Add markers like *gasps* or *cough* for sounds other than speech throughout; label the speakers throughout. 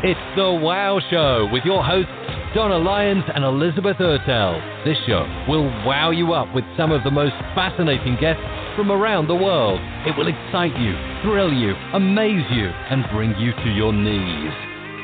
Speaker 1: It's The Wow Show with your hosts, Donna Lyons and Elizabeth Ertel. This show will wow you up with some of the most fascinating guests from around the world. It will excite you, thrill you, amaze you, and bring you to your knees.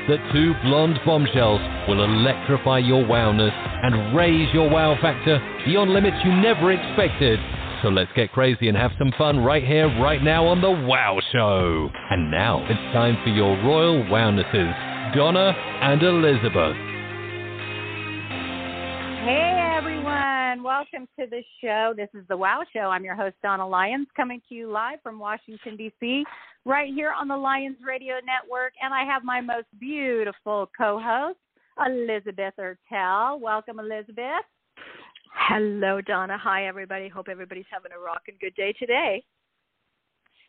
Speaker 1: The two blonde bombshells will electrify your wowness and raise your wow factor beyond limits you never expected. So let's get crazy and have some fun right here, right now on The Wow Show. And now it's time for your royal wownesses, Donna and Elizabeth.
Speaker 2: Hey everyone, welcome to the show. This is The Wow Show. I'm your host, Donna Lyons, coming to you live from Washington, D.C., right here on the Lyons Radio Network. And I have my most beautiful co host, Elizabeth Ertel. Welcome, Elizabeth.
Speaker 3: Hello, Donna. Hi, everybody. Hope everybody's having a rocking good day today.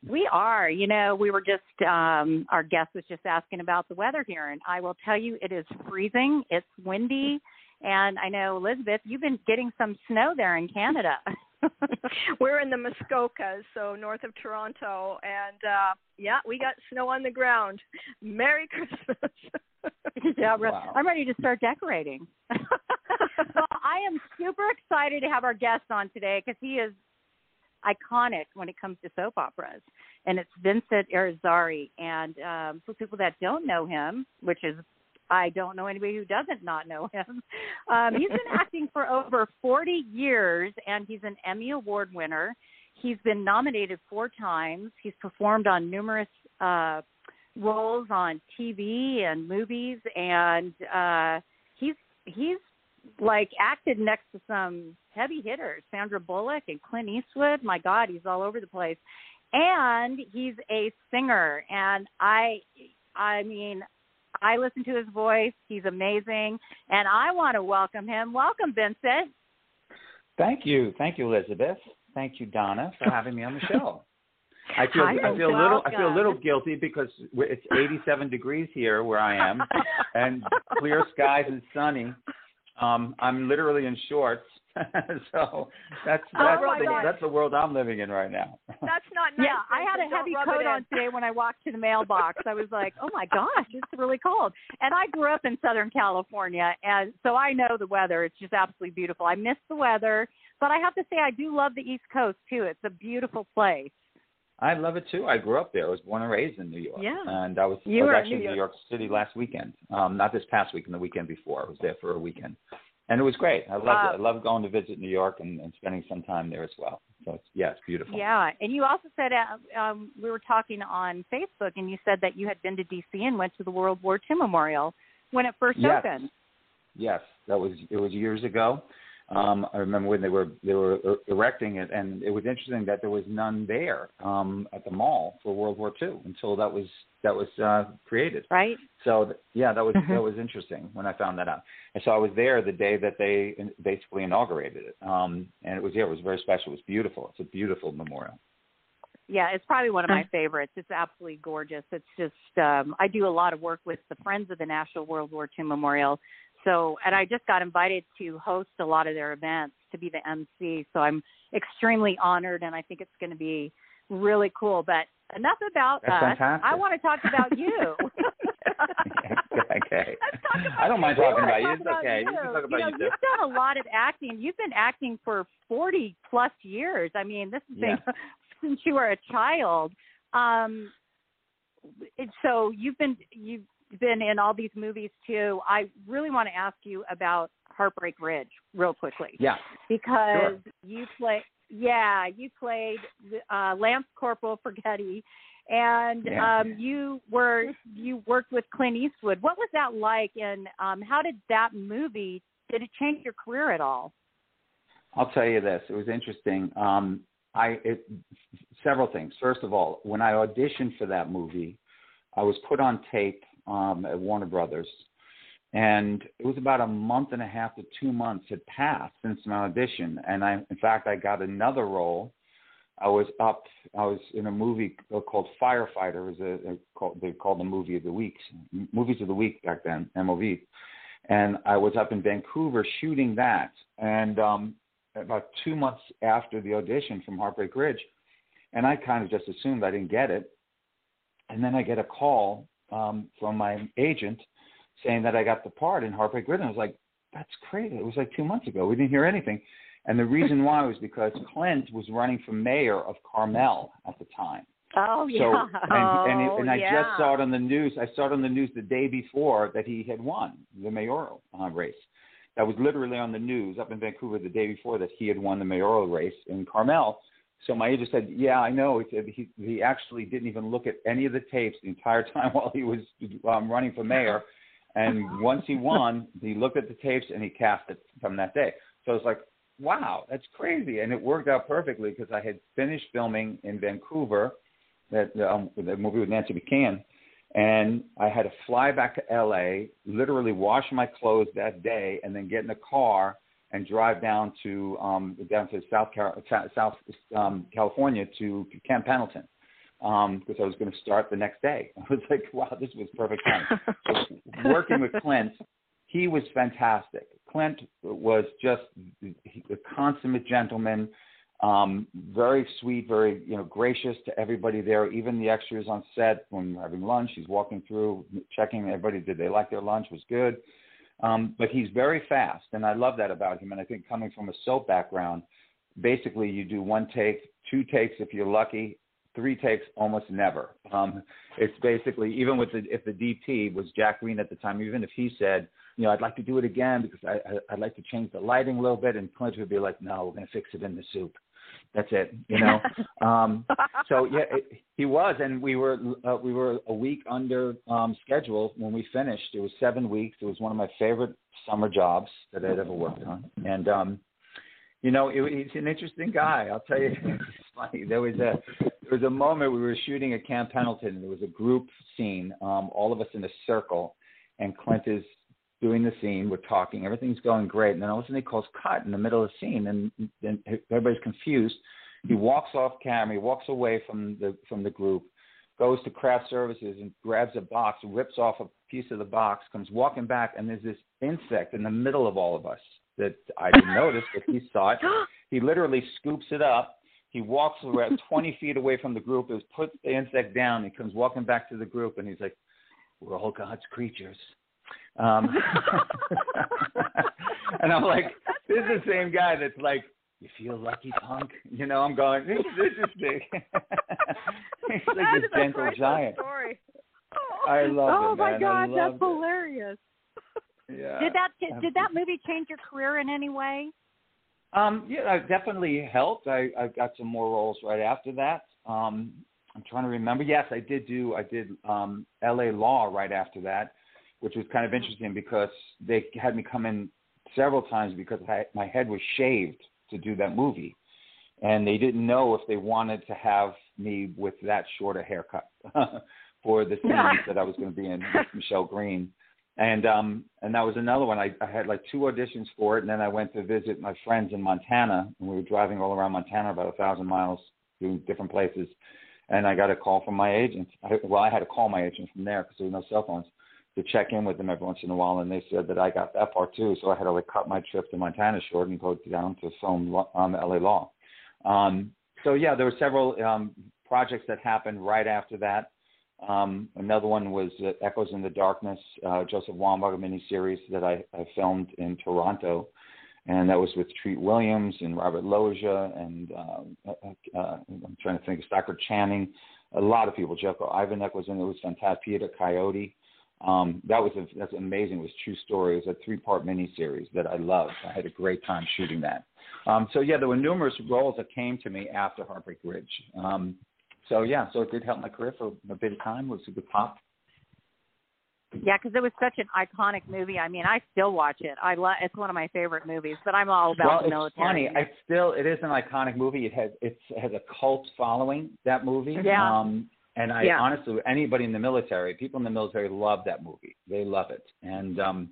Speaker 2: We are. You know, we were just, um, our guest was just asking about the weather here, and I will tell you it is freezing, it's windy, and I know, Elizabeth, you've been getting some snow there in Canada. *laughs*
Speaker 3: We're in the Muskokas, so north of Toronto, and uh yeah, we got snow on the ground. Merry *laughs* Christmas. *laughs*
Speaker 2: yeah, wow. I'm ready to start decorating. well, I am super excited to have our guest on today because he is iconic when it comes to soap operas, and it's Vincent Irizarry. And um, for people that don't know him, which is I don't know anybody who doesn't not know him. *laughs* Um, he's been *laughs* acting for over 40 years, and he's an Emmy Award winner. He's been nominated four times. He's performed on numerous uh, roles on TV and movies, and uh, he's he's like acted next to some heavy hitters, Sandra Bullock and Clint Eastwood. My God, he's all over the place, and he's a singer. And I, I mean, I listen to his voice. He's amazing, and I want to welcome him. Welcome, Vincent.
Speaker 4: Thank you, thank you, Elizabeth. Thank you, Donna, for having me on the *laughs* show. I feel I feel a little I feel a little guilty because it's 87 degrees here where I am, *laughs* and clear skies and sunny. Um, I'm literally in shorts, *laughs* so that's that's
Speaker 3: oh
Speaker 4: the, that's the world I'm living in right now. *laughs*
Speaker 3: That's not nice.
Speaker 2: Yeah, I had a heavy coat on today when I walked to the mailbox. I was like, "Oh my gosh, it's really cold." And I grew up in Southern California, and so I know the weather. It's just absolutely beautiful. I miss the weather, but I have to say I do love the East Coast too. It's a beautiful place.
Speaker 4: I love it too. I grew up there. I was born and raised in New York.
Speaker 2: Yeah.
Speaker 4: And I was,
Speaker 2: you
Speaker 4: I was actually
Speaker 2: in New
Speaker 4: New York City last weekend. Um, not this past weekend, the weekend before. I was there for a weekend. And it was great. I loved
Speaker 2: wow.
Speaker 4: it. I love going to visit New York and, and spending some time there as well. So it's, yeah, it's beautiful.
Speaker 2: Yeah, and you also said uh, um, we were talking on Facebook, and you said that you had been to DC and went to the World War II Memorial when it first
Speaker 4: yes.
Speaker 2: opened.
Speaker 4: Yes, that was it was years ago. Um, I remember when they were they were er, erecting it, and it was interesting that there was none there um, at the mall for World War II until that was that was uh, created.
Speaker 2: Right.
Speaker 4: So yeah, that was
Speaker 2: mm-hmm.
Speaker 4: that was interesting when I found that out. And so I was there the day that they basically inaugurated it, um, and it was yeah, it was very special. It was beautiful. It's a beautiful memorial.
Speaker 2: Yeah, it's probably one of my favorites. It's absolutely gorgeous. It's just um I do a lot of work with the Friends of the National World War II Memorial so, and I just got invited to host a lot of their events to be the MC. So I'm extremely honored, and I think it's going to be really cool. But enough about
Speaker 4: That's
Speaker 2: us.
Speaker 4: Fantastic.
Speaker 2: I want to talk about you. *laughs* *laughs*
Speaker 4: okay.
Speaker 3: I
Speaker 4: don't mind talking about you. It's okay.
Speaker 2: You.
Speaker 4: You can talk about
Speaker 2: you know,
Speaker 4: you.
Speaker 2: You've done a lot of acting. You've been acting for 40 plus years. I mean, this has been
Speaker 4: Yeah. *laughs*
Speaker 2: since you were a child. Um, so you've been you've been in all these movies too. I really want to ask you about Heartbreak Ridge real quickly.
Speaker 4: Yeah.
Speaker 2: Because you play yeah, you played uh Lance Corporal Fragetti and
Speaker 4: Yeah.
Speaker 2: um you were you worked with Clint Eastwood. What was that like and um how did that movie did it change your career at all?
Speaker 4: I'll tell you this. It was interesting. Um, I it, several things. First of all, when I auditioned for that movie, I was put on tape um, at Warner Brothers, and it was about a month and a half to two months had passed since my audition, and I, in fact, I got another role. I was up. I was in a movie called Firefighter. It was a, a called, they called the movie of the week, movies of the week back then, MOV. And I was up in Vancouver shooting that, and um, about two months after the audition from Heartbreak Ridge, and I kind of just assumed I didn't get it. And then I get a call um, from my agent saying that I got the part in Heartbreak Ridge. I was like, that's crazy. It was like two months ago. We didn't hear anything. And the reason why was because Clint was running for mayor of Carmel at the time.
Speaker 2: Oh yeah.
Speaker 4: So, and, and, it, and I
Speaker 2: yeah.
Speaker 4: just saw it on the news. I saw it on the news the day before that he had won the mayoral uh, race. That was literally on the news up in Vancouver the day before that he had won the mayoral race in Carmel. So my agent said, "Yeah, I know." He he he actually didn't even look at any of the tapes the entire *laughs* time while he was um, running for mayor. And once he won, he looked at the tapes and he cast it from that day. So I was like, "Wow, that's crazy!" And it worked out perfectly because I had finished filming in Vancouver that um, the movie with Nancy McKeon, and I had to fly back to L.A. Literally wash my clothes that day, and then get in a car and drive down to um, down to South Car- South um, California to Camp Pendleton um, because I was going to start the next day. *laughs* I was like, wow, this was perfect time. so *laughs* working with Clint, he was fantastic. Clint was just a consummate gentleman um, very sweet, very you know gracious to everybody there, even the extras on set when we we're having lunch. He's walking through, checking everybody did they like their lunch was good. Um, but he's very fast, and I love that about him. And I think coming from a soap background, basically you do one take, two takes if you're lucky, three takes almost never. Um, it's basically even with the if the DP was Jack Green at the time, even if he said, you know, I'd like to do it again because I, I I'd like to change the lighting a little bit, and Clint would be like, no, we're going to fix it in the soup. That's it, you know. *laughs* um, so yeah, it, he was, and we were uh, we were a week under um, schedule when we finished. It was seven weeks. It was one of my favorite summer jobs that I'd ever worked on, and um, you know, it, he's an interesting guy. I'll tell you, *laughs* it's funny. There was a there was a moment we were shooting at Camp Pendleton. And there was a group scene, um, all of us in a circle, and Clint is doing the scene. We're talking. Everything's going great. And then all of a sudden he calls cut in the middle of the scene, and then everybody's confused. He hmm. walks off camera. He walks away from the from the group, goes to craft services and grabs a box, rips off a piece of the box, comes walking back, and there's this insect in the middle of all of us that I didn't *laughs* notice, but he saw it. *gasps* He literally scoops it up. He walks around 20 *laughs* feet away from the group, is puts the insect down. He comes walking back to the group, and he's like, "We're all God's creatures." Um, *laughs* *laughs* and I'm like, this is the same guy that's like, you feel lucky, punk? You know, I'm going, this, *laughs* this is big. He's like this gentle giant.
Speaker 3: Story.
Speaker 4: I love
Speaker 2: oh
Speaker 4: it,
Speaker 2: my
Speaker 4: man.
Speaker 2: God, that's
Speaker 4: loved
Speaker 2: hilarious.
Speaker 4: Yeah.
Speaker 2: Did that did, did that movie change your career in any way?
Speaker 4: Um, yeah, it definitely helped. I, I got some more roles right after that. Um, I'm trying to remember. Yes, I did do. I did um, L.A. Law right after that which was kind of interesting because they had me come in several times because I, my head was shaved to do that movie, and they didn't know if they wanted to have me with that short a haircut *laughs* for the *laughs* scenes that I was going to be in with Michele Greene. And um and that was another one. I, I had like two auditions for it, and then I went to visit my friends in Montana, and we were driving all around Montana, about a thousand miles, to different places. And I got a call from my agent. I, well, I had to call my agent from there because there were no cell phones to check in with them every once in a while, and they said that I got that part too. So I had to like cut my trip to Montana short and go down to film um, LA Law. Um, so yeah, there were several um, projects that happened right after that. Um, another one was uh, Echoes in the Darkness, uh, Joseph Wambaugh miniseries that I, I filmed in Toronto, and that was with Treat Williams and Robert Loggia and um, uh, uh, I'm trying to think of Stockard Channing, a lot of people. Zeljko Ivanek was in it. It was fantastic. Peter Coyote. Um, that was a, that's amazing. It was a true story. It was a three part miniseries that I loved. I had a great time shooting that. Um, so yeah, there were numerous roles that came to me after Heartbreak Ridge. Um, so yeah, so it did help my career for a bit of time. It was a good pop.
Speaker 2: Yeah, because it was such an iconic movie. I mean, I still watch it. I love. It's one of my favorite movies. But I'm all about
Speaker 4: well,
Speaker 2: the military.
Speaker 4: It's funny. It's still it is an iconic movie. It has it has a cult following. That movie.
Speaker 2: Yeah.
Speaker 4: Um, and I
Speaker 2: yeah.
Speaker 4: honestly, anybody in the military, people in the military love that movie. They love it. And um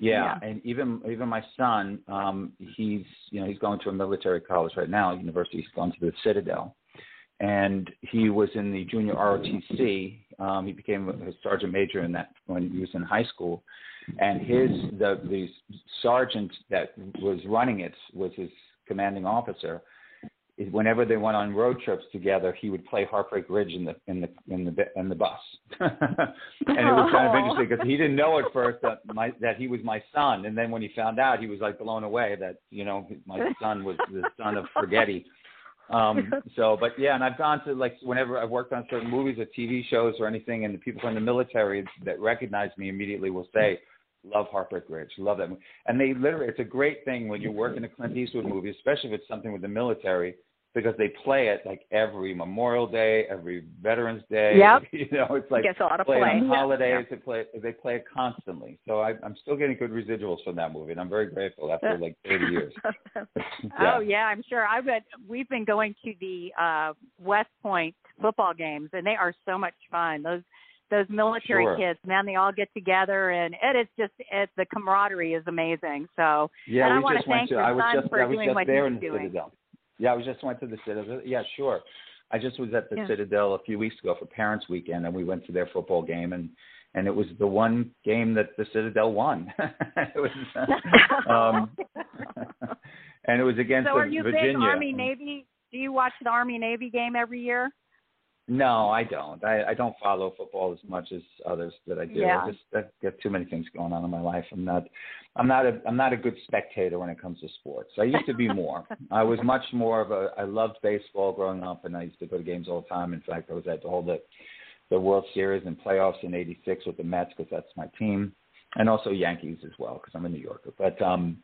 Speaker 4: yeah,
Speaker 2: Yeah.
Speaker 4: and even even my son, um, he's you know he's going to a military college right now, university. He's going to the Citadel, and he was in the junior ROTC. Um, he became a sergeant major in that when he was in high school, and his the the sergeant that was running it was his commanding officer whenever they went on road trips together, he would play Heartbreak Ridge in the in the in the in the bus, *laughs* and it was kind of interesting because he didn't know at first that my that he was my son, and then when he found out, he was like blown away that you know my son was the son of Fragetti. Um, *laughs* so, but yeah, and I've gone to like whenever I've worked on certain movies or TV shows or anything, and the people from the military that recognize me immediately will say, "Love Heartbreak Ridge, love that movie." And they literally, it's a great thing when you work in a Clint Eastwood movie, especially if it's something with the military because they play it like every Memorial Day, every Veterans Day.
Speaker 3: Yep. *laughs*
Speaker 4: You know, it's like
Speaker 3: gets a lot of
Speaker 4: play on holidays.
Speaker 3: Yeah.
Speaker 4: They play they play it constantly. So I, I'm still getting good residuals from that movie, and I'm very grateful after like 30 years. *laughs* *laughs*
Speaker 2: Oh yeah, I'm sure. I bet we've been going to the uh West Point football games, and they are so much fun. Those those military
Speaker 4: Sure.
Speaker 2: kids, man, they all get together, and it is just it, the camaraderie is amazing. So,
Speaker 4: Yeah,
Speaker 2: and I want to thank
Speaker 4: to.
Speaker 2: your
Speaker 4: I was
Speaker 2: son
Speaker 4: just
Speaker 2: for doing what
Speaker 4: there
Speaker 2: he's
Speaker 4: in the
Speaker 2: doing.
Speaker 4: Yeah, I was just went to the Citadel. Yeah, sure. I just was at the
Speaker 2: Yeah.
Speaker 4: Citadel a few weeks ago for Parents Weekend, and we went to their football game, and and it was the one game that the Citadel won. *laughs* it was, *laughs* um, and it was against
Speaker 2: so, are you
Speaker 4: Virginia.
Speaker 2: big Army Navy? Do you watch the Army Navy game every year?
Speaker 4: No, I don't. I, I don't follow football as much as others that I do.
Speaker 2: Yeah.
Speaker 4: I just I've got too many things going on in my life. I'm not I'm not a I'm not a good spectator when it comes to sports. I used to be more. *laughs* I was much more of a I loved baseball growing up and I used to go to games all the time. In fact, I was at all the the World Series and playoffs in 86 with the Mets because that's my team and also Yankees as well because I'm a New Yorker. But um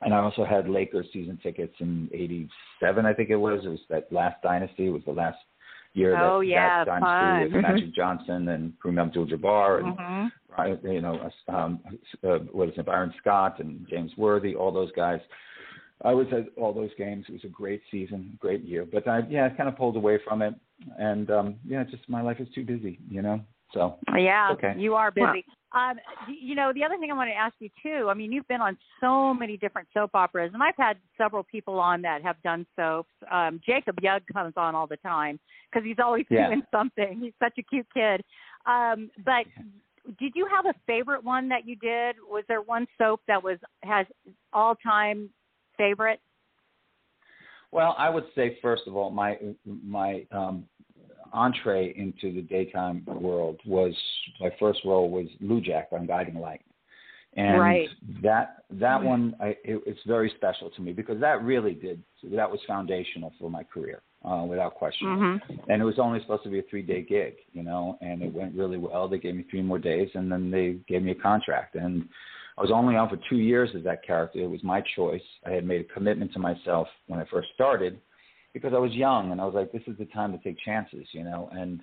Speaker 4: and I also had Lakers season tickets in '87, I think it was. It was that last dynasty. It was the last year
Speaker 2: Oh, yeah,
Speaker 4: that dynasty
Speaker 2: fun.
Speaker 4: with Magic Johnson and Kareem Abdul-Jabbar and
Speaker 2: hmm
Speaker 4: you know um, uh, what is it, Byron Scott and James Worthy, all those guys. I was at all those games. It was a great season, great year. But I, yeah, I kind of pulled away from it, and um, yeah, just my life is too busy, you know. So
Speaker 2: Yeah,
Speaker 4: Okay.
Speaker 2: you are
Speaker 3: Well-
Speaker 2: busy. Um, you know, the other thing I want to ask you too. I mean, you've been on so many different soap operas, and I've had several people on that have done soaps. Um, Jacob Young comes on all the time because he's always
Speaker 4: Yeah.
Speaker 2: doing something. He's such a cute kid. Um, but did you have a favorite one that you did? Was there one soap that was has all time favorite?
Speaker 4: Well, I would say first of all, my my um, entree into the daytime world was my first role was Lujack on Guiding Light, and
Speaker 2: Right.
Speaker 4: that that one I, it, it's very special to me because that really did that was foundational for my career uh, without question.
Speaker 2: Mm-hmm.
Speaker 4: And it was only supposed to be a three day gig, you know, and it went really well. They gave me three more days and then they gave me a contract. And I was only on for two years as that character. It was my choice. I had made a commitment to myself when I first started because I was young and I was like, this is the time to take chances, you know, and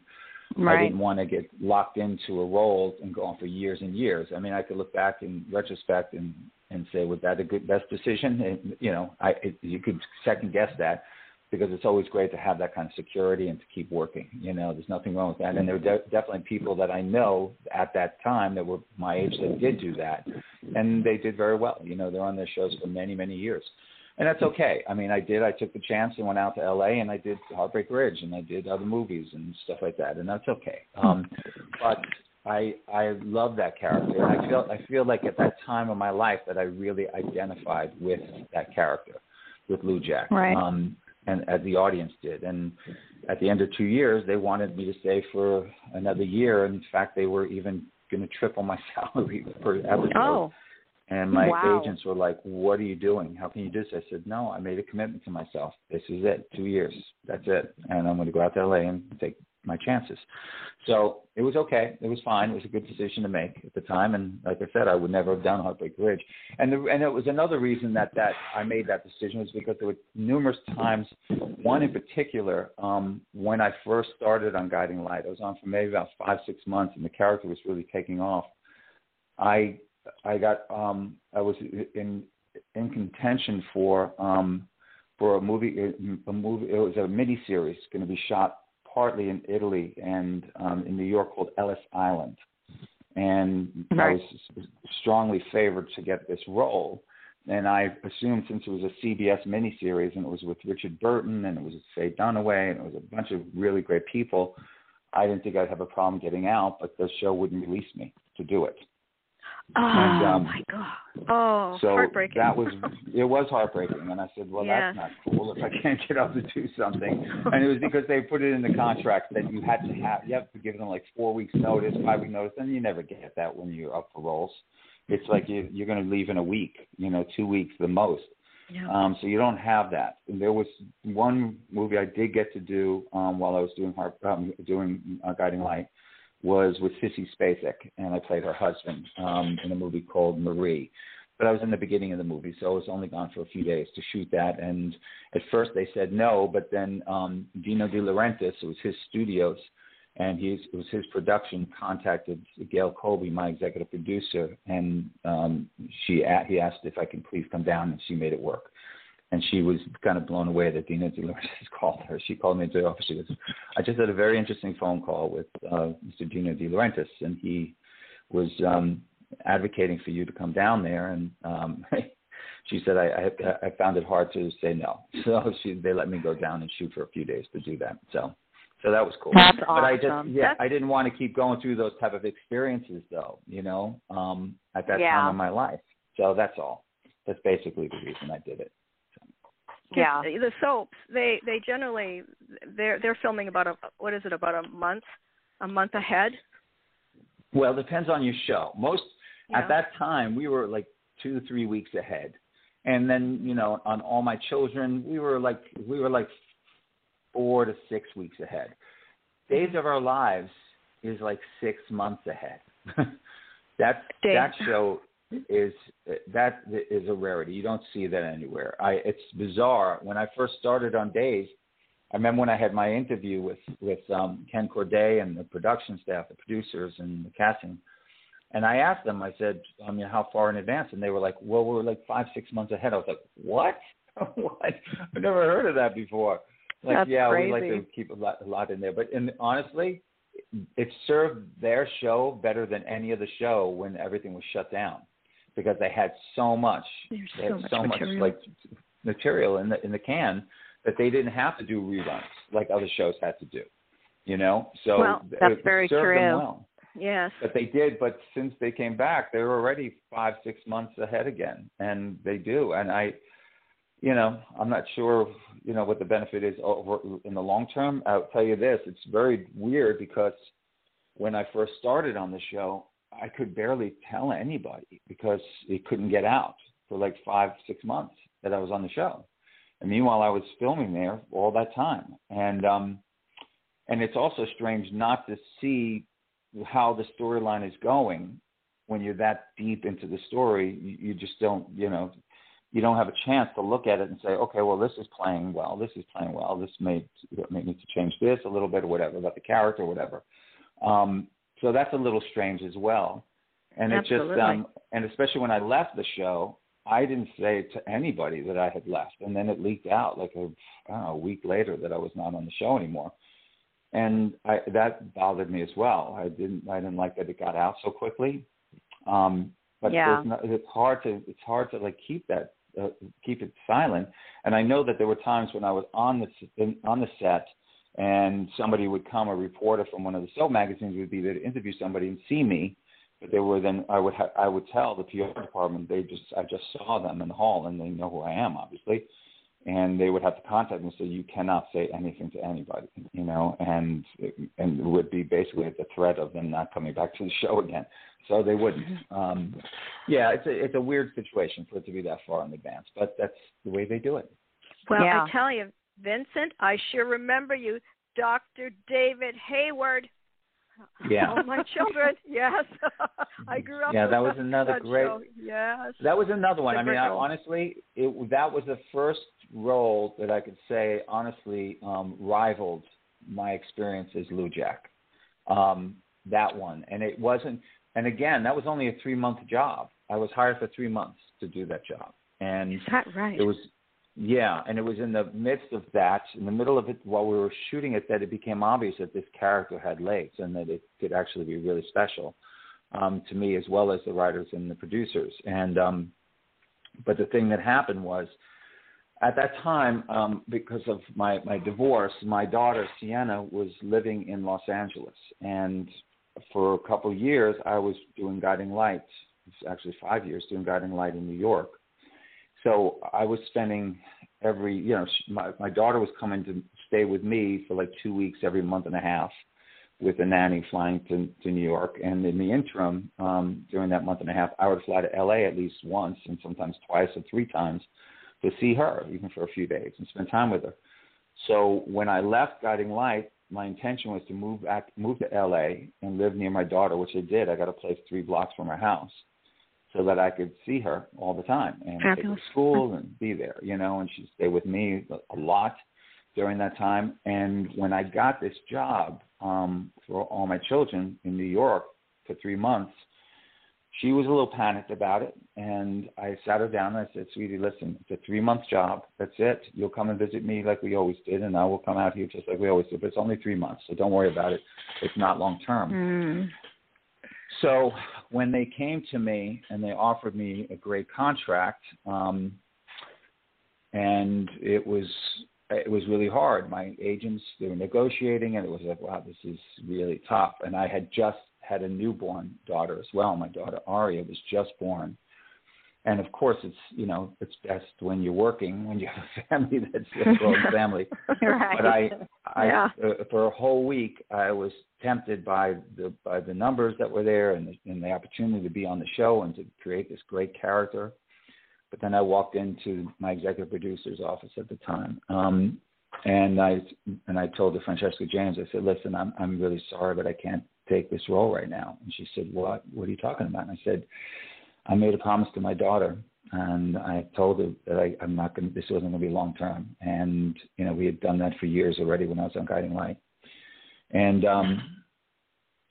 Speaker 4: I didn't want to get locked into a role and go on for years and years. I mean, I could look back in retrospect and and say, was that a good best decision? *laughs* And, you know, I it, you could second guess that because it's always great to have that kind of security and to keep working. You know, there's nothing wrong with that. And there were de- definitely people that I know at that time that were my age that did do that, and they did very well. You know, they're on their shows for many many years. And that's okay. I mean, I did. I took the chance and went out to L.A. and I did Heartbreak Ridge and I did other movies and stuff like that, and that's okay. Um, but I I love that character, and I feel I feel like at that time of my life that I really identified with that character, with Lujack,
Speaker 2: Right.
Speaker 4: um, and as the audience did. And at the end of two years, they wanted me to stay for another year. In fact, they were even going to triple my *laughs* salary per episode.
Speaker 2: Oh,
Speaker 4: And my
Speaker 2: Wow.
Speaker 4: agents were like, "What are you doing? How can you do this?" I said, "No, I made a commitment to myself. This is it. Two years. That's it. And I'm going to go out to LA and take my chances." So it was okay. It was fine. It was a good decision to make at the time. And like I said, I would never have done Heartbreak Ridge. And the, and it was another reason that that I made that decision was because there were numerous times. One in particular, um, when I first started on Guiding Light, I was on for maybe about five six months, and the character was really taking off. I I got um I was in in contention for um for a movie a movie it was a mini series going to be shot partly in Italy and um in New York called Ellis Island. And I was strongly favored to get this role. And I assumed since it was a CBS miniseries and it was with Richard Burton and it was with Faye Dunaway and it was a bunch of really great people, I didn't think I'd have a problem getting out, but the show wouldn't release me to do it.
Speaker 3: Oh and, um, my god! Oh,
Speaker 4: so
Speaker 3: heartbreaking.
Speaker 4: that was *laughs* it was heartbreaking, and I said, well,
Speaker 3: yes.
Speaker 4: that's not cool if I can't get up to do something. And it was because they put it in the contract that you had to have you have to give them like four weeks notice, five week notice, and you never get that when you're up for roles. It's like you, you're going to leave in a week, you know, two weeks the most.
Speaker 3: Yeah.
Speaker 4: Um, so you don't have that. And there was one movie I did get to do um, while I was doing heart, um, doing uh, Guiding Light was with Sissy Spacek, and I played her husband um, in a movie called Marie. But I was in the beginning of the movie, so I was only gone for a few days to shoot that. And at first they said no, but then um, Dino De Laurentiis, it was his studios, and he's, it was his production, contacted Gail Kobe, my executive producer, and um, she he asked if I can please come down, and she made it work and she was kind of blown away that Dino De Laurentiis called her. She called me into the office. She goes, "I just had a very interesting phone call with uh, Mr. Dino De Laurentiis, and he was um, advocating for you to come down there." And um, *laughs* she said, I, I, "I found it hard to say no, *laughs* so she they let me go down and shoot for a few days to do that." So. So that was cool.
Speaker 2: That's
Speaker 4: but
Speaker 2: awesome.
Speaker 4: I just yeah,
Speaker 2: That's...
Speaker 4: I didn't want to keep going through those type of experiences though, you know, um at that
Speaker 2: yeah.
Speaker 4: time in my life. So that's all. That's basically the reason I did it
Speaker 2: yeah.
Speaker 3: the soaps they they generally they're they're filming about a what is it about a month a month ahead?
Speaker 4: Well it depends on your show. Most
Speaker 3: yeah.
Speaker 4: at that time we were like two three weeks ahead. And then you know on all my children we were like we were like four to six weeks ahead. Days mm-hmm. of our lives is like six months ahead. *laughs* That that show is that is a rarity. You don't see that anywhere. I it's bizarre. When I first started on Days, I remember when I had my interview with with um, Ken Corday and the production staff, the producers and the casting, and I asked them. I said, "I mean, how far in advance?" And they were like, "Well, we're like five, six months ahead." I was like, "What? *laughs* what? I've never heard of that before." Like,
Speaker 2: That's
Speaker 4: yeah,
Speaker 2: crazy.
Speaker 4: we like to keep a lot, a lot in there, but in honestly, it served their show better than any other show when everything was shut down because they had so much,
Speaker 3: There's
Speaker 4: they had
Speaker 3: so much
Speaker 4: so
Speaker 3: material.
Speaker 4: much like material in the in the can that they didn't have to do reruns like other shows had to do. You know, so
Speaker 2: Well, that's
Speaker 4: it
Speaker 2: very
Speaker 4: served
Speaker 2: true.
Speaker 4: Them well.
Speaker 3: yes
Speaker 4: But they did. But since they came back, they're already five, six months ahead again, and they do. And I, you know, I'm not sure, you know, what the benefit is over in the long term. I'll tell you this: it's very weird because when I first started on the show, I could barely tell anybody because it couldn't get out for like five, six months that I was on the show. And meanwhile, I was filming there all that time. And um, and it's also strange not to see how the storyline is going when you're that deep into the story. You, you just don't, you know, you don't have a chance to look at it and say, okay, well, this is playing well, this is playing well, this may may need to change this a little bit or whatever about the character or whatever. Um, so that's a little strange as well. And it
Speaker 3: Absolutely.
Speaker 4: just um, and especially when I left the show, I didn't say to anybody that I had left, and then it leaked out like a, I don't know, a week later that I was not on the show anymore, and I, that bothered me as well. I didn't I didn't like that it got out so quickly, um, but
Speaker 2: Yeah.
Speaker 4: no, it's hard to it's hard to like keep that uh, keep it silent. And I know that there were times when I was on the on the set, and somebody would come, a reporter from one of the soap magazines would be there to interview somebody and see me, but they were then I would ha- I would tell the PR department they just I just saw them in the hall and they know who I am obviously, and they would have to contact me and say you cannot say anything to anybody you know and and it would be basically at the threat of them not coming back to the show again. So they wouldn't. Um yeah it's a it's a weird situation for it to be that far in advance but that's the way they do it.
Speaker 3: Well
Speaker 2: Yeah.
Speaker 3: i tell you vincent i sure remember you dr david hayward
Speaker 4: Yeah.
Speaker 3: all my children *laughs* yes *laughs* i grew up
Speaker 4: Yeah,
Speaker 3: with
Speaker 4: that was another
Speaker 3: that
Speaker 4: great-
Speaker 3: show. yes
Speaker 4: That was another one.
Speaker 3: The
Speaker 4: I mean, I, honestly, it that was the first role that I could say honestly um, rivaled my experience as Lujack. Um, that one, and it wasn't. And again, that was only a three month job. I was hired for three months to do that job, and
Speaker 3: is that right
Speaker 4: it was yeah and it was in the midst of that in the middle of it while we were shooting it that it became obvious that this character had legs and that it could actually be really special um to me as well as the writers and the producers and um but the thing that happened was at that time um because of my my divorce my daughter sienna was living in los angeles and for a couple of years i was doing guiding lights actually five years doing Guiding Light in New York. So I was spending every, you know, my my daughter was coming to stay with me for like two weeks every month and a half, with a nanny flying to to New York. And in the interim, um, during that month and a half, I would fly to LA at least once, and sometimes twice or three times, to see her, even for a few days, and spend time with her. So when I left Guiding Light, my intention was to move back, move to LA and live near my daughter, which I did. I got a place three blocks from her house, so that I could see her all the time and Fabulous. take her to school and be there, you know. And she'd stay with me a lot during that time. And when I got this job um, for all my children in New York for three months, she was a little panicked about it, and I sat her down and I said, "Sweetie, listen, it's a three-month job. That's it. You'll come and visit me like we always did, and I will come out here just like we always did. But it's only three months, so don't worry about it. It's not long term."
Speaker 3: Mm.
Speaker 4: So when they came to me and they offered me a great contract, um, and it was it was really hard. My agents they were negotiating, and it was like, wow, this is really tough. And I had just had a newborn daughter as well. My daughter Aria was just born. And of course, it's you know it's best when you're working when you have a *laughs* family that's a *laughs* growing family.
Speaker 3: right.
Speaker 4: But I, I
Speaker 3: yeah.
Speaker 4: uh, for a whole week, I was tempted by the by the numbers that were there and the, and the opportunity to be on the show and to create this great character. But then I walked into my executive producer's office at the time, um, and I and I told the Francesca James, I said, "Listen, I'm I'm really sorry, but I can't take this role right now. And she said, What? What are you talking about? And I said, I made a promise to my daughter and I told her that I, I'm not going this wasn't going to be long term. And, you know, we had done that for years already when I was on Guiding Light. And um,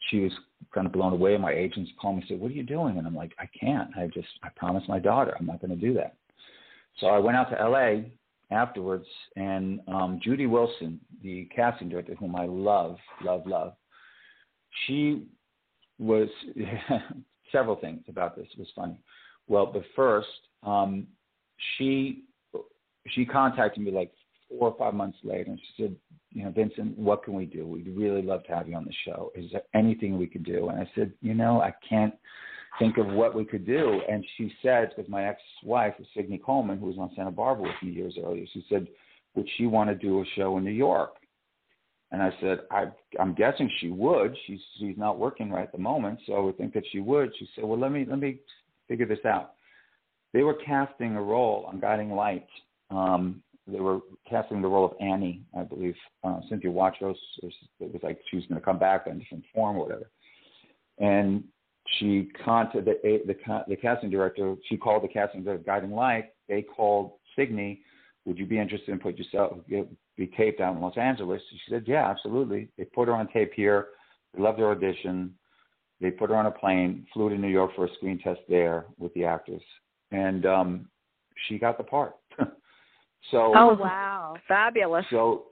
Speaker 4: she was kind of blown away. My agents called me and said, What are you doing? And I'm like, I can't. I just, I promised my daughter I'm not going to do that. So I went out to LA afterwards, and um, Judy Wilson, the casting director, whom I love, love, love, she was *laughs* several things about this was funny. Well, the first, um, she she contacted me like four or five months later, and she said, "You know, Vincent, what can we do? We'd really love to have you on the show. Is there anything we could do?" And I said, "You know, I can't." think of what we could do. And she said, because my ex-wife was Signy Coleman, who was on Santa Barbara with me years earlier, she said, would she want to do a show in New York? And I said, I, I'm guessing she would. She's she's not working right at the moment, so I would think that she would. She said, Well, let me let me figure this out. They were casting a role on Guiding Light. Um, they were casting the role of Annie, I believe. Uh, Cynthia Watros. It was like she was going to come back in different form or whatever. And she contacted the, the the casting director. She called the casting director of Guiding Light. They called Signy. Would you be interested in put yourself be taped out in Los Angeles? She said, Yeah, absolutely. They put her on tape here. They loved her audition. They put her on a plane, flew to New York for a screen test there with the actors, and um, she got the part. *laughs* so
Speaker 3: oh wow, fabulous.
Speaker 4: So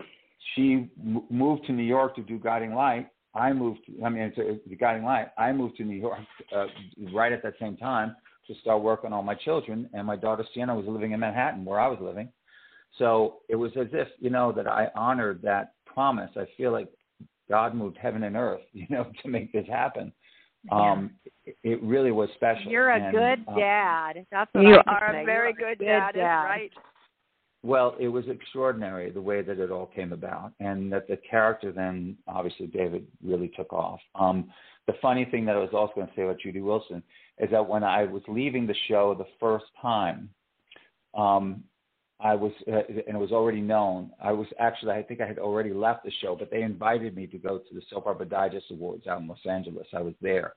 Speaker 4: she m- moved to New York to do Guiding Light. I moved. To, I mean, to, to Guiding Light. I moved to New York uh, right at that same time to start working on my children, and my daughter Sienna was living in Manhattan, where I was living so it was as if, you know, that I honored that promise. I feel like God moved heaven and earth, *laughs* you know, to make this happen. Um, it, it really was special.
Speaker 2: You're a
Speaker 4: and,
Speaker 2: good
Speaker 4: um,
Speaker 2: dad. That's what
Speaker 3: you
Speaker 2: I
Speaker 3: are
Speaker 2: say.
Speaker 3: a very
Speaker 2: You're
Speaker 3: good, dad,
Speaker 2: dad.
Speaker 3: right?
Speaker 4: Well, it was extraordinary the way that it all came about, and that the character then, obviously, David really took off. Um, the funny thing that I was also going to say about Judy Wilson is that when I was leaving the show the first time, um, I was, uh, and it was already known. I was actually, I think I had already left the show, but they invited me to go to the Soap Opera Digest Awards out in Los Angeles. I was there,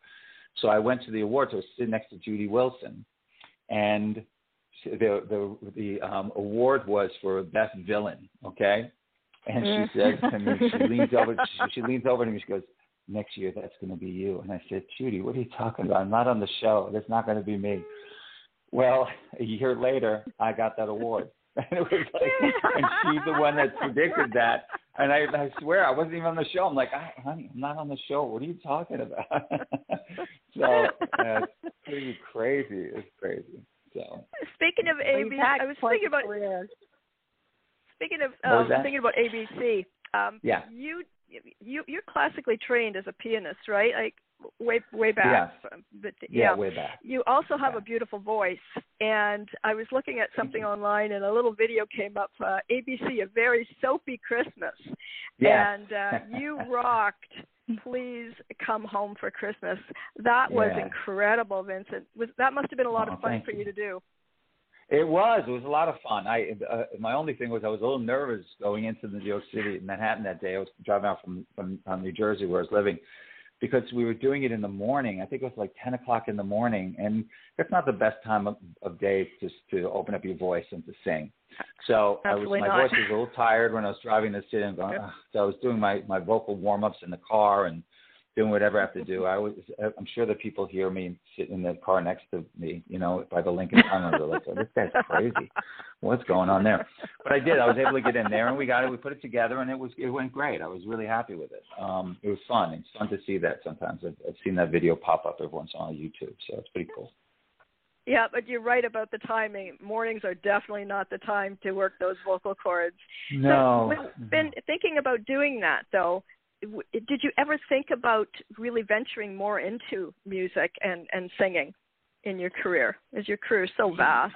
Speaker 4: so I went to the awards. I was sitting next to Judy Wilson, and the the the um, award was for best villain. Okay, and she said to me, she *laughs* leans over, she, she leans over to me, she goes, "Next year, that's going to be you." And I said, "Judy, what are you talking about? I'm not on the show. That's not going to be me." Well, a year later, I got that award. *laughs* And it was like, and she's the one that predicted that. And I, I swear, I wasn't even on the show. I'm like, honey, I'm not on the show. What are you talking about? *laughs* so yeah, it's pretty crazy. It's crazy. So
Speaker 3: speaking of ABC, I was thinking about.
Speaker 2: Career.
Speaker 3: Speaking of,
Speaker 4: What was
Speaker 3: um, thinking about ABC. Um,
Speaker 4: Yeah.
Speaker 3: You you you're classically trained as a pianist, right? Like way way back.
Speaker 4: Yes.
Speaker 3: But,
Speaker 4: yeah, way back.
Speaker 3: You also have
Speaker 4: yeah.
Speaker 3: a beautiful voice, and I was looking at something online, and a little video came up. Uh, ABC, a very soapy Christmas,
Speaker 4: yes.
Speaker 3: and uh, *laughs* you rocked. Please come home for Christmas. That was
Speaker 4: yeah.
Speaker 3: incredible, Vincent. Was that must have been a lot
Speaker 4: oh,
Speaker 3: of fun for
Speaker 4: you.
Speaker 3: you to do.
Speaker 4: It was. It was a lot of fun. I uh, my only thing was I was a little nervous going into New York City, and Manhattan that day. I was driving out from from um, New Jersey where I was living, because we were doing it in the morning. I think it was like ten o'clock in the morning, and that's not the best time of, of day just to open up your voice and to sing. So
Speaker 3: Absolutely
Speaker 4: I was my
Speaker 3: not.
Speaker 4: voice was a little tired when I was driving the city and going. Ugh. So I was doing my my vocal warm ups in the car and doing whatever I have to do. I was, I'm sure that people hear me sitting in the car next to me, you know, by the Lincoln Tunnel. They're like, oh, this guy's crazy. What's going on there? But I did. I was able to get in there, and we got it. We put it together, and it was it went great. I was really happy with it. Um, it was fun. It's fun to see that sometimes. I've, I've seen that video pop up every once in a while on YouTube, so it's pretty cool.
Speaker 3: Yeah, but you're right about the timing. Mornings are definitely not the time to work those vocal cords.
Speaker 4: No.
Speaker 3: So, with, been thinking about doing that though did you ever think about really venturing more into music and and singing in your career? Is your career so vast?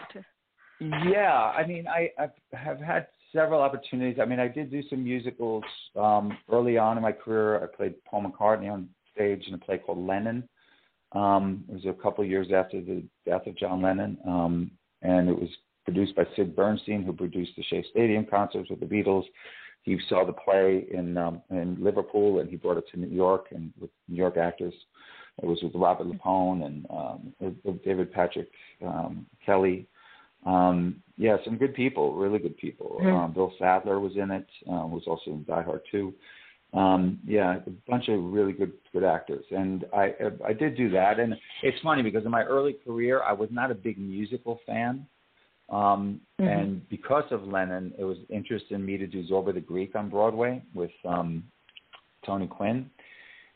Speaker 4: Yeah, I mean, I I've, have had several opportunities. I mean, I did do some musicals um, early on in my career. I played Paul McCartney on stage in a play called Lennon. Um, it was a couple of years after the death of John Lennon, um, and it was produced by Sid Bernstein, who produced the Shea Stadium concerts with the Beatles he saw the play in um, in Liverpool and he brought it to New York and with New York actors. It was with Robert LuPone and um, David Patrick um, Kelly. Um, yeah, some good people, really good people.
Speaker 3: Mm-hmm.
Speaker 4: Um, Bill Sadler was in it. Uh, was also in Die Hard 2. Um, yeah, a bunch of really good good actors, and I I did do that. And it's funny because in my early career, I was not a big musical fan. Um,
Speaker 3: mm-hmm.
Speaker 4: And because of Lennon, it was interested in me to do Zorba the Greek on Broadway with um, Tony Quinn,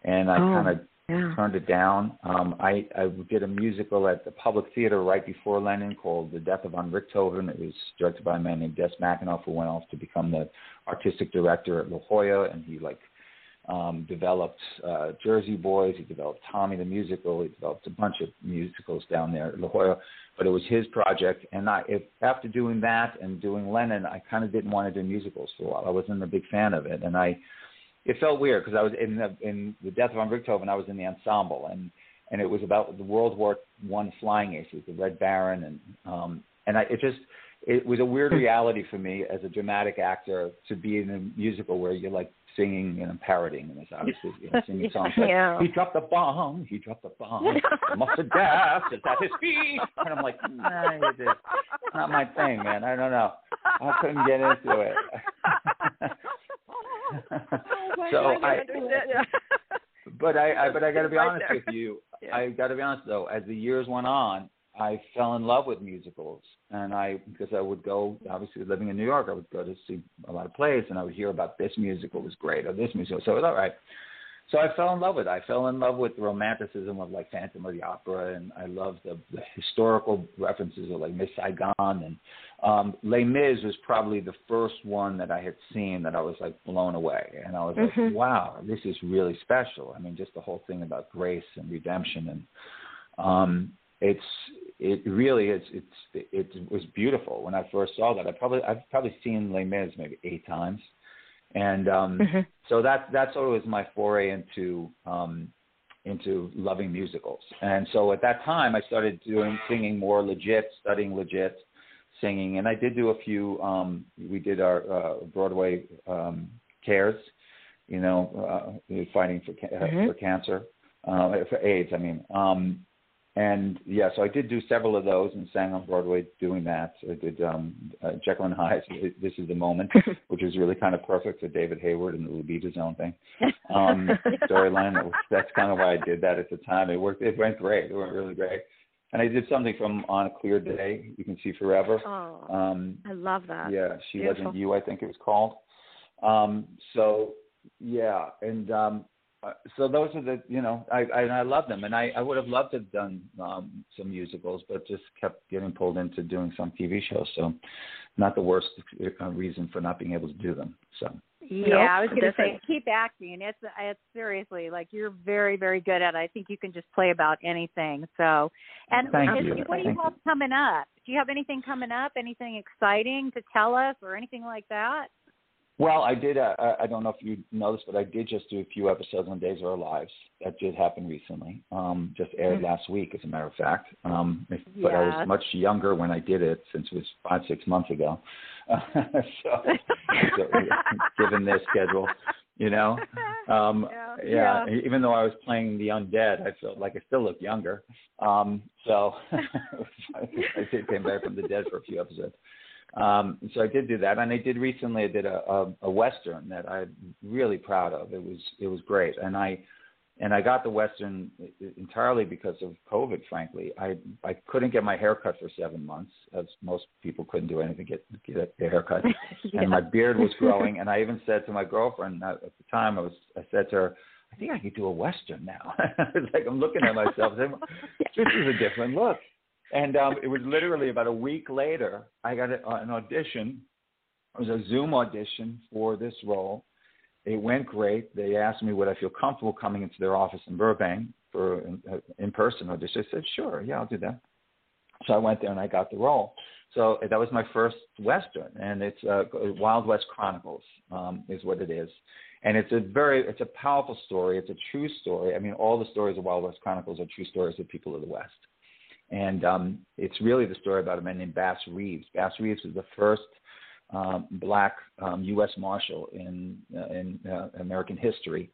Speaker 4: and I
Speaker 3: oh,
Speaker 4: kind of
Speaker 3: yeah.
Speaker 4: turned it down. Um, I, I did a musical at the Public Theater right before Lennon called The Death of von Richthofen. It was directed by a man named Des McAnuff, who went off to become the artistic director at La Jolla, and he like um, developed uh, Jersey Boys. He developed Tommy the musical. He developed a bunch of musicals down there at La Jolla. But it was his project, and I, if, after doing that and doing Lennon, I kind of didn't want to do musicals for a while. I wasn't a big fan of it, and I, it felt weird because I was in the in the Death of von Richthofen. I was in the ensemble, and and it was about the World War One flying aces, the Red Baron, and um, and I, it just it was a weird reality for me as a dramatic actor to be in a musical where you're like singing and parroting, and it's obviously you know, singing *laughs* songs like
Speaker 3: yeah.
Speaker 4: "He dropped the bomb, he dropped the bomb, mustard gas is at his feet," and I'm like, "Nah, it is not my thing, man. I don't know. I couldn't get into it." *laughs*
Speaker 3: oh
Speaker 4: so I,
Speaker 3: yeah.
Speaker 4: but I, I, but I got to be honest with you.
Speaker 3: Yeah.
Speaker 4: I got to be honest though. As the years went on, I fell in love with musicals, and I because I would go obviously living in New York, I would go to see a lot of plays, and I would hear about this musical was great or this musical, so it was all right. So I fell in love with it. I fell in love with the romanticism of like Phantom of the Opera, and I loved the, the historical references of like Miss Saigon and um, Les Mis was probably the first one that I had seen that I was like blown away, and I was
Speaker 3: Mhm.
Speaker 4: like, wow, this is really special. I mean, just the whole thing about grace and redemption and um it's it really is it's it was beautiful when I first saw that. I probably I've probably seen Les Mis maybe eight times, and um,
Speaker 3: Mhm.
Speaker 4: so that that's sort of was my foray into um, into loving musicals. And so at that time, I started doing singing more legit, studying legit singing, and I did do a few. Um, we did our uh, Broadway um, cares, you know, uh, fighting for ca- uh,
Speaker 3: Mhm.
Speaker 4: for cancer, uh, for AIDS. I mean. Um, and yeah, so I did do several of those and sang on Broadway doing that. I did um, uh, Jekyll and Hyde, *laughs* This is the Moment, *laughs* which was really kind of perfect for David Hayward and the Lupita Zone thing *laughs* um, storyline. That was, that's kind of why I did that at the time. It worked. It went great. It went really great. And I did something from On a Clear Day. You can see forever.
Speaker 3: Oh,
Speaker 4: Um,
Speaker 3: I love that.
Speaker 4: yeah, she
Speaker 3: Beautiful.
Speaker 4: wasn't you. I think it was called. Um, so yeah, and um, so those are the you know I I, I love them, and I I would have loved to have done um, some musicals, but just kept getting pulled into doing some TV shows. So not the worst uh, reason for not being able to do them. So
Speaker 2: Yeah, nope, I was going to say keep acting. It's it's seriously like you're very very good at it. I think you can just play about anything. So, and
Speaker 4: Thank
Speaker 2: is,
Speaker 4: you.
Speaker 2: what do you have coming up? Do you have anything coming up? Anything exciting to tell us or anything like that?
Speaker 4: Well, I did. Uh, I don't know if you noticed, but I did just do a few episodes on Days of Our Lives. That did happen recently. Um, just aired mm-hmm. last week, as a matter of fact. Um, but. I was much younger when I did it, since it was five, six months ago. Uh, *laughs* so, so, given their schedule, you know, um, *laughs*
Speaker 2: yeah.
Speaker 4: yeah,
Speaker 2: yeah.
Speaker 4: Even though I was playing the undead, I felt like I still looked younger. Um, so *laughs* I did came back from the dead for a few episodes. Um, so I did do that, and I did recently. I did a, a, a western that I'm really proud of. It was it was great, and I and I got the western entirely because of COVID. Frankly, I I couldn't get my hair cut for seven months, as most people couldn't do anything get get their hair cut, *laughs*
Speaker 2: yeah.
Speaker 4: and my beard was growing. and I even said to my girlfriend at the time, I was I said to her. I think I could do a western now. *laughs* it's like I'm looking at myself. Saying, *laughs* this is a different look. And um, it was literally about a week later, I got a, an audition. It was a Zoom audition for this role. It went great. They asked me would I feel comfortable coming into their office in Burbank for an in-person audition. I said, sure, yeah, I'll do that. So I went there and I got the role. So that was my first western, and it's uh, Wild West Chronicles um, is what it is, and it's a very it's a powerful story. It's a true story. I mean, all the stories of Wild West Chronicles are true stories of people of the West. And um, it's really the story about a man named Bass Reeves. Bass Reeves is the first um, black um, U.S. Marshal in, uh, in uh, American history.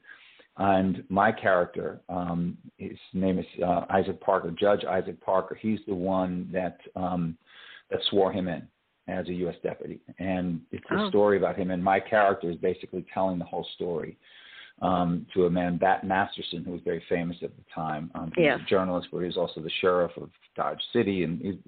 Speaker 4: And my character, um, his name is uh, Isaac Parker, Judge Isaac Parker. He's the one that um, that swore him in as a U.S. deputy, and it's a
Speaker 2: oh.
Speaker 4: story about him. And my character is basically telling the whole story um, to a man, Bat Masterson, who was very famous at the time. Um, he
Speaker 2: yes.
Speaker 4: was a journalist, but he was also the sheriff of Dodge City, and he,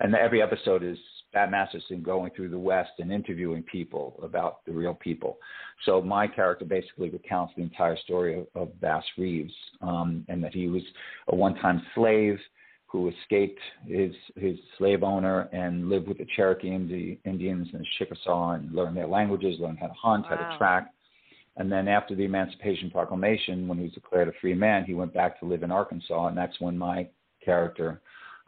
Speaker 4: and every episode is Bat Masterson going through the West and interviewing people about the real people. So my character basically recounts the entire story of, of Bass Reeves, um, and that he was a one-time slave who escaped his his slave owner and lived with the Cherokee Indians and Chickasaw and learned their languages, learned how to hunt,
Speaker 2: wow.
Speaker 4: how to track and then after the Emancipation Proclamation, when he was declared a free man, he went back to live in Arkansas, and that's when my character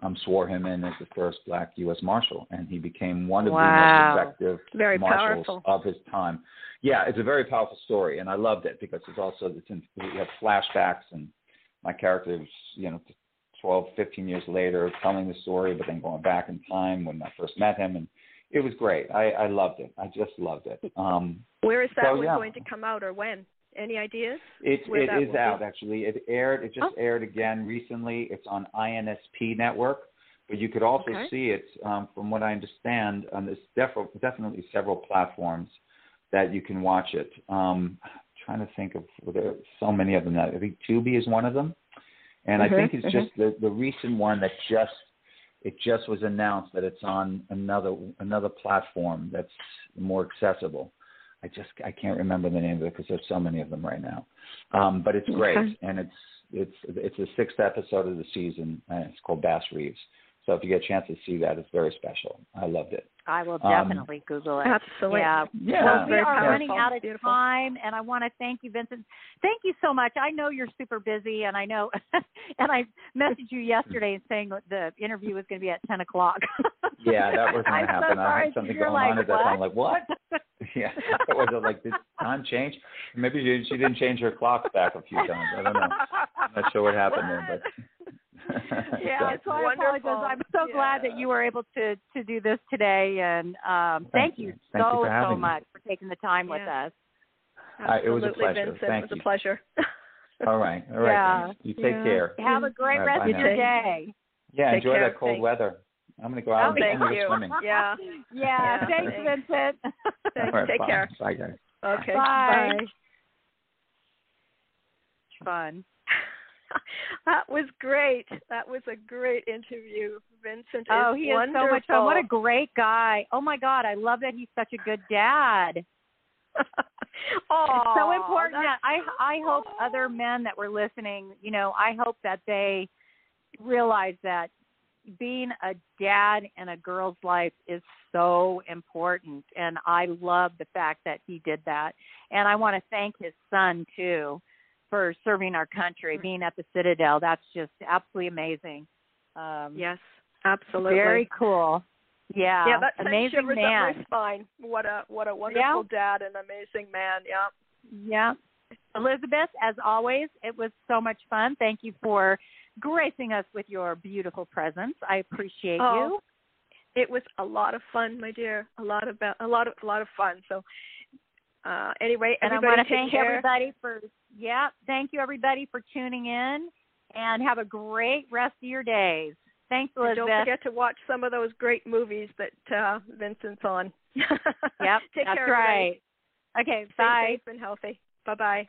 Speaker 4: um, swore him in as the first black U.S. Marshal, and he became one of
Speaker 2: wow.
Speaker 4: the most effective
Speaker 3: very
Speaker 4: marshals
Speaker 3: powerful.
Speaker 4: of his time. Yeah, it's a very powerful story, and I loved it because it's also it's in, we have flashbacks, and my character is you know 12, 15 years later telling the story, but then going back in time when I first met him, and it was great. I, I loved it. I just loved it. *laughs* Um,
Speaker 3: Where is that
Speaker 4: so,
Speaker 3: one
Speaker 4: yeah.
Speaker 3: going to come out, or when? Any ideas?
Speaker 4: It it
Speaker 3: that
Speaker 4: is out
Speaker 3: be?
Speaker 4: actually. It aired. It just
Speaker 3: Oh.
Speaker 4: aired again recently. It's on INSP network, but you could also
Speaker 3: Okay.
Speaker 4: see it um, from what I understand. On this def- definitely several platforms that you can watch it. Um, trying to think of there are so many of them. Now. I think Tubi is one of them, and
Speaker 3: Mhm,
Speaker 4: I think it's
Speaker 3: mhm.
Speaker 4: just the the recent one that just it just was announced that it's on another another platform that's more accessible. I just I can't remember the name of it because there's so many of them right now. Um, but it's great,
Speaker 3: Okay.
Speaker 4: and it's it's it's the sixth episode of the season, and it's called Bass Reeves. So if you get a chance to see that, it's very special. I loved it.
Speaker 2: I will
Speaker 4: Um,
Speaker 2: definitely Google it.
Speaker 3: Absolutely.
Speaker 2: Yeah.
Speaker 4: Yeah.
Speaker 2: Well, we are
Speaker 3: powerful.
Speaker 2: running out of
Speaker 3: Beautiful.
Speaker 2: time, and I want to thank you, Vincent. Thank you so much. I know you're super busy, and I know, *laughs* and I messaged you yesterday and saying that the interview was going to be at ten o'clock. *laughs*
Speaker 4: Yeah, that was
Speaker 2: I'm
Speaker 4: going to
Speaker 2: so
Speaker 4: happen. I had something going
Speaker 2: like,
Speaker 4: on at that time. I'm like, what?
Speaker 2: what? *laughs*
Speaker 4: yeah, was it like did time change? Maybe she, she didn't change her clock back a few times. I don't know. I'm not sure what happened there, but *laughs*
Speaker 2: yeah, so I apologize. I'm so glad that you were able to to do this today, and um, thank,
Speaker 4: Thank you.
Speaker 2: you
Speaker 4: Thank you
Speaker 2: so
Speaker 4: for having
Speaker 2: so
Speaker 4: me.
Speaker 2: much for taking the time with
Speaker 3: Yeah.
Speaker 2: us.
Speaker 4: Uh, it was a
Speaker 3: Absolutely,
Speaker 4: pleasure.
Speaker 3: Vincent.
Speaker 4: Thank
Speaker 3: it was
Speaker 4: you.
Speaker 3: a pleasure. *laughs*
Speaker 4: all right, all right.
Speaker 2: Yeah.
Speaker 4: You take
Speaker 3: Yeah.
Speaker 4: care.
Speaker 2: Have a great
Speaker 4: All right,
Speaker 2: rest of your day.
Speaker 4: Yeah,
Speaker 3: Take
Speaker 4: enjoy
Speaker 3: care.
Speaker 4: that cold
Speaker 3: Thanks.
Speaker 4: weather. I'm going to go out
Speaker 2: Oh,
Speaker 4: and
Speaker 3: thank
Speaker 4: do
Speaker 3: you.
Speaker 4: swimming. *laughs*
Speaker 3: Yeah.
Speaker 2: Yeah,
Speaker 3: Yeah,
Speaker 2: thanks,
Speaker 3: thanks.
Speaker 2: Vincent.
Speaker 3: Thanks.
Speaker 4: All right,
Speaker 3: Take
Speaker 4: bye.
Speaker 3: care.
Speaker 4: Bye, guys.
Speaker 3: Okay.
Speaker 2: Bye. Fun. *laughs*
Speaker 3: that was great. That was a great interview. Vincent
Speaker 2: Oh, he is so much fun. What a great guy. Oh my God, I love that he's such a good dad.
Speaker 3: oh, *laughs*
Speaker 2: it's so important that I I hope other men that were listening, you know, I hope that they realize that being a dad in a girl's life is so important and I love the fact that he did that. And I want to thank his son too for serving our country, being at the Citadel. That's just absolutely amazing. Um
Speaker 3: Yes, absolutely.
Speaker 2: Very cool. Yeah.
Speaker 3: Yeah, that
Speaker 2: amazing
Speaker 3: shivers
Speaker 2: man.
Speaker 3: up my spine. What a what a wonderful dad and amazing man. Yeah.
Speaker 2: Yeah. Elizabeth, as always, it was so much fun. Thank you for gracing us with your beautiful presence. I appreciate
Speaker 3: Oh,
Speaker 2: you.
Speaker 3: It was a lot of fun, my dear. A lot of a lot of a lot of fun. So uh anyway,
Speaker 2: And I want to thank
Speaker 3: care.
Speaker 2: everybody for yeah, thank you everybody for tuning in and have a great rest of your days. Thanks,
Speaker 3: And don't forget to watch some of those great movies that uh Vincent's on. *laughs*
Speaker 2: Yep,
Speaker 3: Take
Speaker 2: that's
Speaker 3: care,
Speaker 2: right. Okay,
Speaker 3: Stay
Speaker 2: bye.
Speaker 3: safe and healthy. Bye bye.